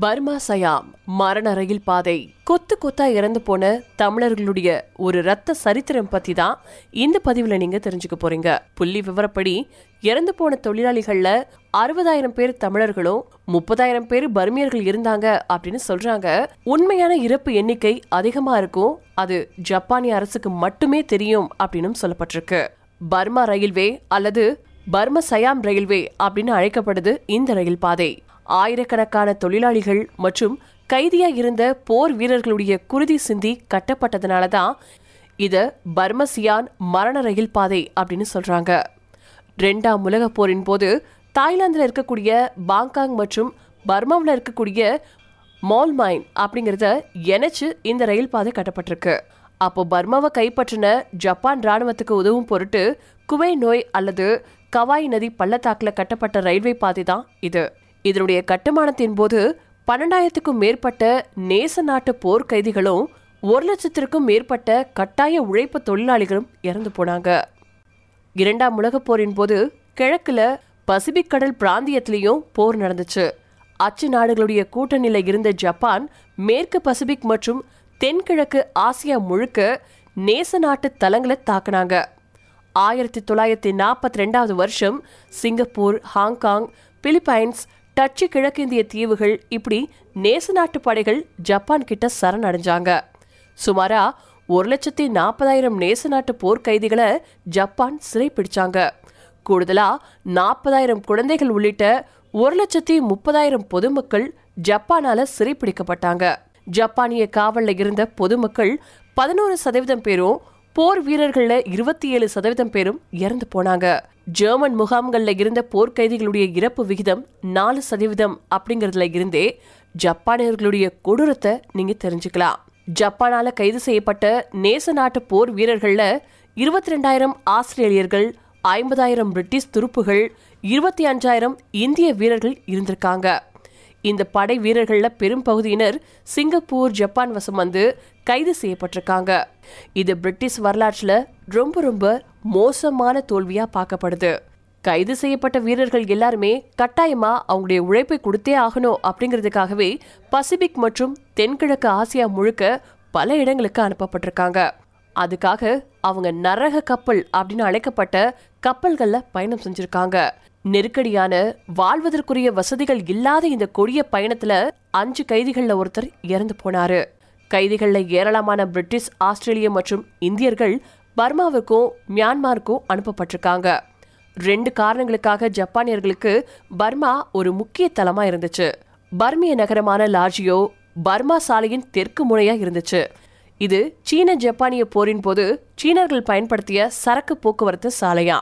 Burma சயாம் மரண ரயில் பாதை. கொத்து கொத்தா இறந்து போன தமிழர்களுடைய ஒரு ரத்த சரித்திரம் பத்தி தான் இந்த பதிவுல நீங்க தெரிஞ்சுக்க போறீங்க. புள்ளி விவரப்படி இறந்து போன தொழிலாளிகள்ல அறுபதாயிரம் பேர் தமிழர்களும் முப்பதாயிரம் பேர் பர்மியர்கள் இருந்தாங்க அப்படின்னு சொல்றாங்க. உண்மையான இறப்பு எண்ணிக்கை அதிகமா இருக்கும். அது ஜப்பானிய அரசுக்கு மட்டுமே தெரியும் அப்படின்னு சொல்லப்பட்டிருக்கு. பர்மா ரயில்வே அல்லது பர்ம சயாம் ரயில்வே அப்படின்னு அழைக்கப்படுது இந்த ரயில் பாதை. ஆயிரக்கணக்கான தொழிலாளிகள் மற்றும் கைதியா இருந்த போர் வீரர்களுடைய குருதி சிந்தி கட்டப்பட்டதுனால தான் இத பர்மசியான் மரண ரயில் பாதை அப்படின்னு சொல்றாங்க. ரெண்டாம் உலகப் போரின் போது தாய்லாந்தில் இருக்கக்கூடிய பாங்காங் மற்றும் பர்மாவில் இருக்கக்கூடிய மால்மைன் அப்படிங்கிறத இணைச்சு இந்த ரயில் பாதை கட்டப்பட்டிருக்கு. அப்போ பர்மாவை கைப்பற்றின ஜப்பான் ராணுவத்துக்கு உதவும் பொருட்டு குவை நோய் அல்லது கவாய் நதி பள்ளத்தாக்கில் கட்டப்பட்ட ரயில்வே பாதை தான் இது. இதனுடைய கட்டுமானத்தின் போது பன்னெண்டாயிரத்துக்கும் மேற்பட்ட நேச நாட்டு போர் கைதிகளும் ஒரு லட்சத்திற்கும் மேற்பட்ட கட்டாய உழைப்பு தொழிலாளிகளும் இறந்து போனாங்க. இரண்டாம் உலகப் போரின் போது கிழக்குல பசிபிக் கடல் பிராந்தியத்திலையும் போர் நடந்துச்சு. அச்சு நாடுகளுடைய கூட்டணியில இருந்த ஜப்பான் மேற்கு பசிபிக் மற்றும் தென்கிழக்கு ஆசியா முழுக்க நேச நாட்டு தலங்களை தாக்குனாங்க. ஆயிரத்தி தொள்ளாயிரத்தி நாற்பத்தி ரெண்டாவது வருஷம் சிங்கப்பூர் ஹாங்காங் பிலிப்பைன்ஸ் டச்சு கிழக்கிந்திய தீவுகள் இப்படி நேச நாட்டு படைகள் ஜப்பான் கிட்ட சரணடைஞ்சாங்க. சுமாரா ஒரு லட்சத்தி நாற்பதாயிரம் நேச நாட்டு போர்க்கைதிகளை ஜப்பான் சிறை பிடிச்சாங்க கூடுதலா நாற்பதாயிரம் குழந்தைகள் உள்ளிட்ட ஒரு லட்சத்தி முப்பதாயிரம் பொதுமக்கள் ஜப்பானால சிறைப்பிடிக்கப்பட்டாங்க. ஜப்பானிய காவலில் இருந்த பொதுமக்கள் பதினோரு சதவீதம் பேரும் போர் வீரர்கள்ல இருபத்தி ஏழு சதவீதம் பேரும் இறந்து போனாங்க. ஜெர்மன் முகாம்கள்ல இருந்த போர்க்கைதிகளுடைய இறப்பு விகிதம் நாலு சதவீதம் அப்படிங்கறதுல இருந்தே ஜப்பானியர்களுடைய கொடூரத்தை நீங்க தெரிஞ்சுக்கலாம். ஜப்பானால கைது செய்யப்பட்ட நேச நாட்டு போர் வீரர்கள்ல இருபத்தி ரெண்டாயிரம் ஆஸ்திரேலியர்கள் ஐம்பதாயிரம் பிரிட்டிஷ் துருப்புகள் இருபத்தி அஞ்சாயிரம் இந்திய வீரர்கள் இருந்திருக்காங்க. இந்த படை வீரர்களில் பெரும் பகுதியினர் சிங்கப்பூர் ஜப்பான் வசம் வந்து கைது செய்யப்பட்டிருக்காங்க. இது பிரிட்டிஷ் வரலாற்றில் ரொம்ப ரொம்ப மோசமான தோல்வியா பார்க்கப்படுது. கைது செய்யப்பட்ட வீரர்கள் எல்லாருமே கட்டாயமா அவங்களுடைய உழைப்பை கொடுத்தே ஆகணும் அப்படிங்கிறதுக்காகவே பசிபிக் மற்றும் தென்கிழக்கு ஆசியா முழுக்க பல இடங்களுக்கு அனுப்பப்பட்டிருக்காங்க. அதுக்காக அவங்க நரக கப்பல் அப்படின்னு அழைக்கப்பட்ட கப்பல்களில் பயணம் செஞ்சிருக்காங்க. நெருக்கடியான வாழ்வதற்குரிய வசதிகள் இல்லாத இந்த கொடிய பயணத்துல அஞ்சு கைதிகள்ல ஒருத்தர் இறந்து போனாரு. கைதிகள்ல ஏராளமான பிரிட்டிஷ் ஆஸ்திரேலிய மற்றும் இந்தியர்கள் பர்மாவுக்கும் மியான்மாருக்கும் அனுப்பப்பட்டிருக்காங்க. ரெண்டு காரணங்களுக்காக ஜப்பானியர்களுக்கு பர்மா ஒரு முக்கிய தலமா இருந்துச்சு. பர்மிய நகரமான லாஜியோ பர்மா சாலையின் தெற்கு முனையா இருந்துச்சு. இது சீன ஜப்பானிய போரின் போது சீனர்கள் பயன்படுத்திய சரக்கு போக்குவரத்து சாலையா.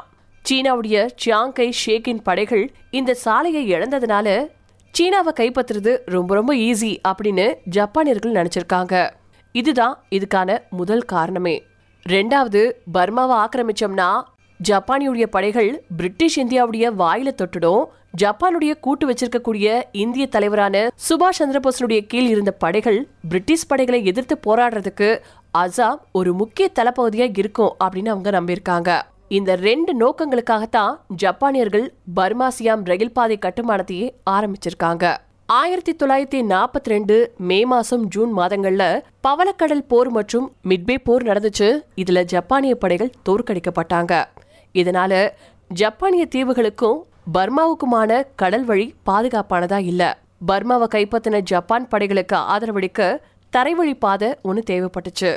சீனாவுடைய சியாங்கை ஷேக்கின் படைகள் இந்த சாலையை இழந்ததுனால சீனாவை கைப்பற்றுறது ரொம்ப ரொம்ப ஈஸி அப்படின்னு ஜப்பானியர்கள் நினைச்சிருக்காங்க. இதுதான் இதுக்கான முதல் காரணமே. ரெண்டாவது பர்மாவை ஆக்கிரமிச்சோம்னா ஜப்பானியுடைய படைகள் பிரிட்டிஷ் இந்தியாவுடைய வாயில தொட்டுடும். ஜப்பானுடைய கூட்டு வச்சிருக்கக்கூடிய இந்திய தலைவரான சுபாஷ் சந்திரபோஸனுடைய கீழ் இருந்த படைகள் பிரிட்டிஷ் படைகளை எதிர்த்து போராடுறதுக்கு அசாம் ஒரு முக்கிய தளப்பகுதியா இருக்கும் அப்படின்னு அவங்க நம்பியிருக்காங்க. இந்த ரெண்டு நோக்கங்களுக்காகத்தான் ஜப்பானியர்கள் பர்மாசியாம் ரயில் பாதை கட்டுமானத்தையே ஆரம்பிச்சிருக்காங்க. ஆயிரத்தி தொள்ளாயிரத்தி நாற்பத்தி ரெண்டு மே மாசம் ஜூன் மாதங்கள்ல பவளக்கடல் போர் மற்றும் மிட்பே போர் நடந்துச்சு. இதுல ஜப்பானிய படைகள் தோற்கடிக்கப்பட்டாங்க. இதனால ஜப்பானிய தீவுகளுக்கும் பர்மாவுக்குமான கடல் வழி பாதுகாப்பானதா இல்ல. பர்மாவை கைப்பற்றின ஜப்பான் படைகளுக்கு ஆதரவளிக்க தரைவழி பாதை ஒன்று தேவைப்பட்டுச்சு.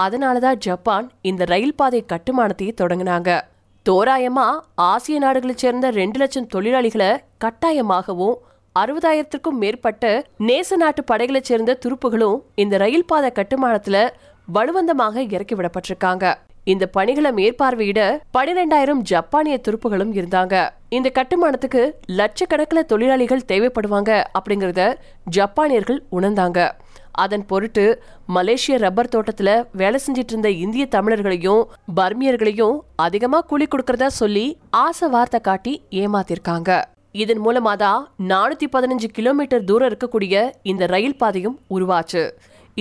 அதனாலதான் ஜப்பான் இந்த ரயில் பாதை கட்டுமானத்தையே தொடங்கினாங்க. தோராயமா ஆசிய நாடுகளைச் சேர்ந்த ரெண்டு லட்சம் தொழிலாளிகளை கட்டாயமாகவும் அறுபதாயிரத்திற்கும் மேற்பட்ட நேச நாட்டு படைகளைச் சேர்ந்த துருப்புகளும் இந்த ரயில் பாதை கட்டுமானத்துல வலுவந்தமாக இறக்கி விடப்பட்டிருக்காங்க இந்த பணிகளை மேற்பார்வையிட பனிரெண்டாயிரம் ஜப்பானிய துருப்புகளும் இருந்தாங்க. இந்த கட்டுமானத்துக்கு லட்சக்கணக்கில் தொழிலாளிகள் தேவைப்படுவாங்க அப்படிங்கறத ஜப்பானியர்கள் உணர்ந்தாங்க. அதன் பொருட்டு மலேசிய ரப்பர் தோட்டத்துல வேலை செஞ்சிட்டு இருந்த இந்திய தமிழர்களையும் பர்மியர்களையும் அதிகமா கூலி கொடுக்கறதா சொல்லி ஆசை வார்த்தை காட்டி ஏமாத்திருக்காங்க. இதன் மூலமா தான் நானூத்தி பதினஞ்சு கிலோமீட்டர் தூரம் இருக்கக்கூடிய இந்த ரயில் பாதையும் உருவாச்சு.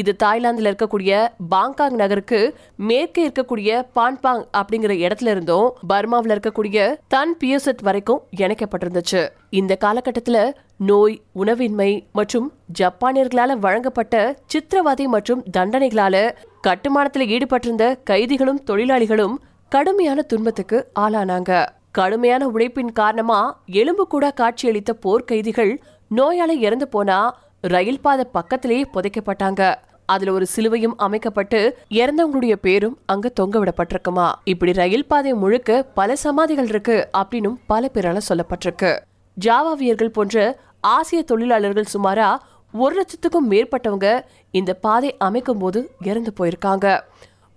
இது தாய்லாந்தில் இருக்கக்கூடிய பாங்காங் நகருக்கு மேற்கே இருக்கக்கூடிய பான்பாங் அப்படிங்கிற இடத்துல இருந்தும் பர்மாவில் இருக்கக்கூடிய தன் பியோசட் வரைக்கும் இணைக்கப்பட்டிருந்துச்சு. இந்த காலகட்டத்துல நோய் உணவின்மை மற்றும் ஜப்பானியர்களால வழங்கப்பட்ட சித்திரவதை மற்றும் தண்டனைகளால கட்டுமானத்தில் ஈடுபட்டிருந்த கைதிகளும் தொழிலாளிகளும் கடுமையான துன்பத்துக்கு ஆளானாங்க. கடுமையான உழைப்பின் காரணமா எலும்பு கூட காட்சியளித்த போர்க்கைதிகள் நோயால இறந்து போனா ரயில் பாதை பக்கத்திலேயே புதைக்கப்பட்டாங்க. அதுல ஒரு சிலுவையும் அமைக்கப்பட்டு இறந்தவங்களுடைய பேரும் அங்க தொங்க விடப்பட்டிருக்குமா? இப்படி ரயில் பாதை முழுக்க பல சமாதிகள் இருக்கு அப்படின்னும் பல பேரால சொல்லப்பட்டிருக்கு. ஜாவாவியர்கள் போன்ற ஆசிய தொழிலாளர்கள் சுமாரா ஒரு லட்சத்துக்கும் மேற்பட்டவங்க இந்த பாதை அமைக்கும் போது இறந்து போயிருக்காங்க.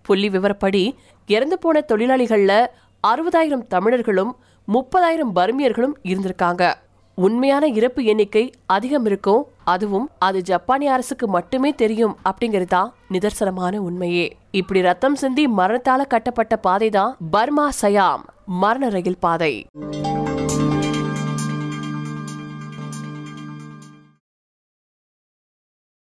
புள்ளி விவரப்படி இறந்து போன தொழிலாளிகள்ல அறுபதாயிரம் தமிழர்களும் முப்பதாயிரம் பர்மியர்களும் இருந்திருக்காங்க. உண்மையான இறப்பு எண்ணிக்கை அதிகம் இருக்கும் அதுவும் அது ஜப்பானிய அரசுக்கு மட்டுமே தெரியும் அப்படிங்கிறது தான் நிதர்சனமான உண்மையே. இப்படி ரத்தம் சிந்தி மரணத்தால கட்டப்பட்ட பாதை தான் பர்மா சயாம் மரண ரயில் பாதை.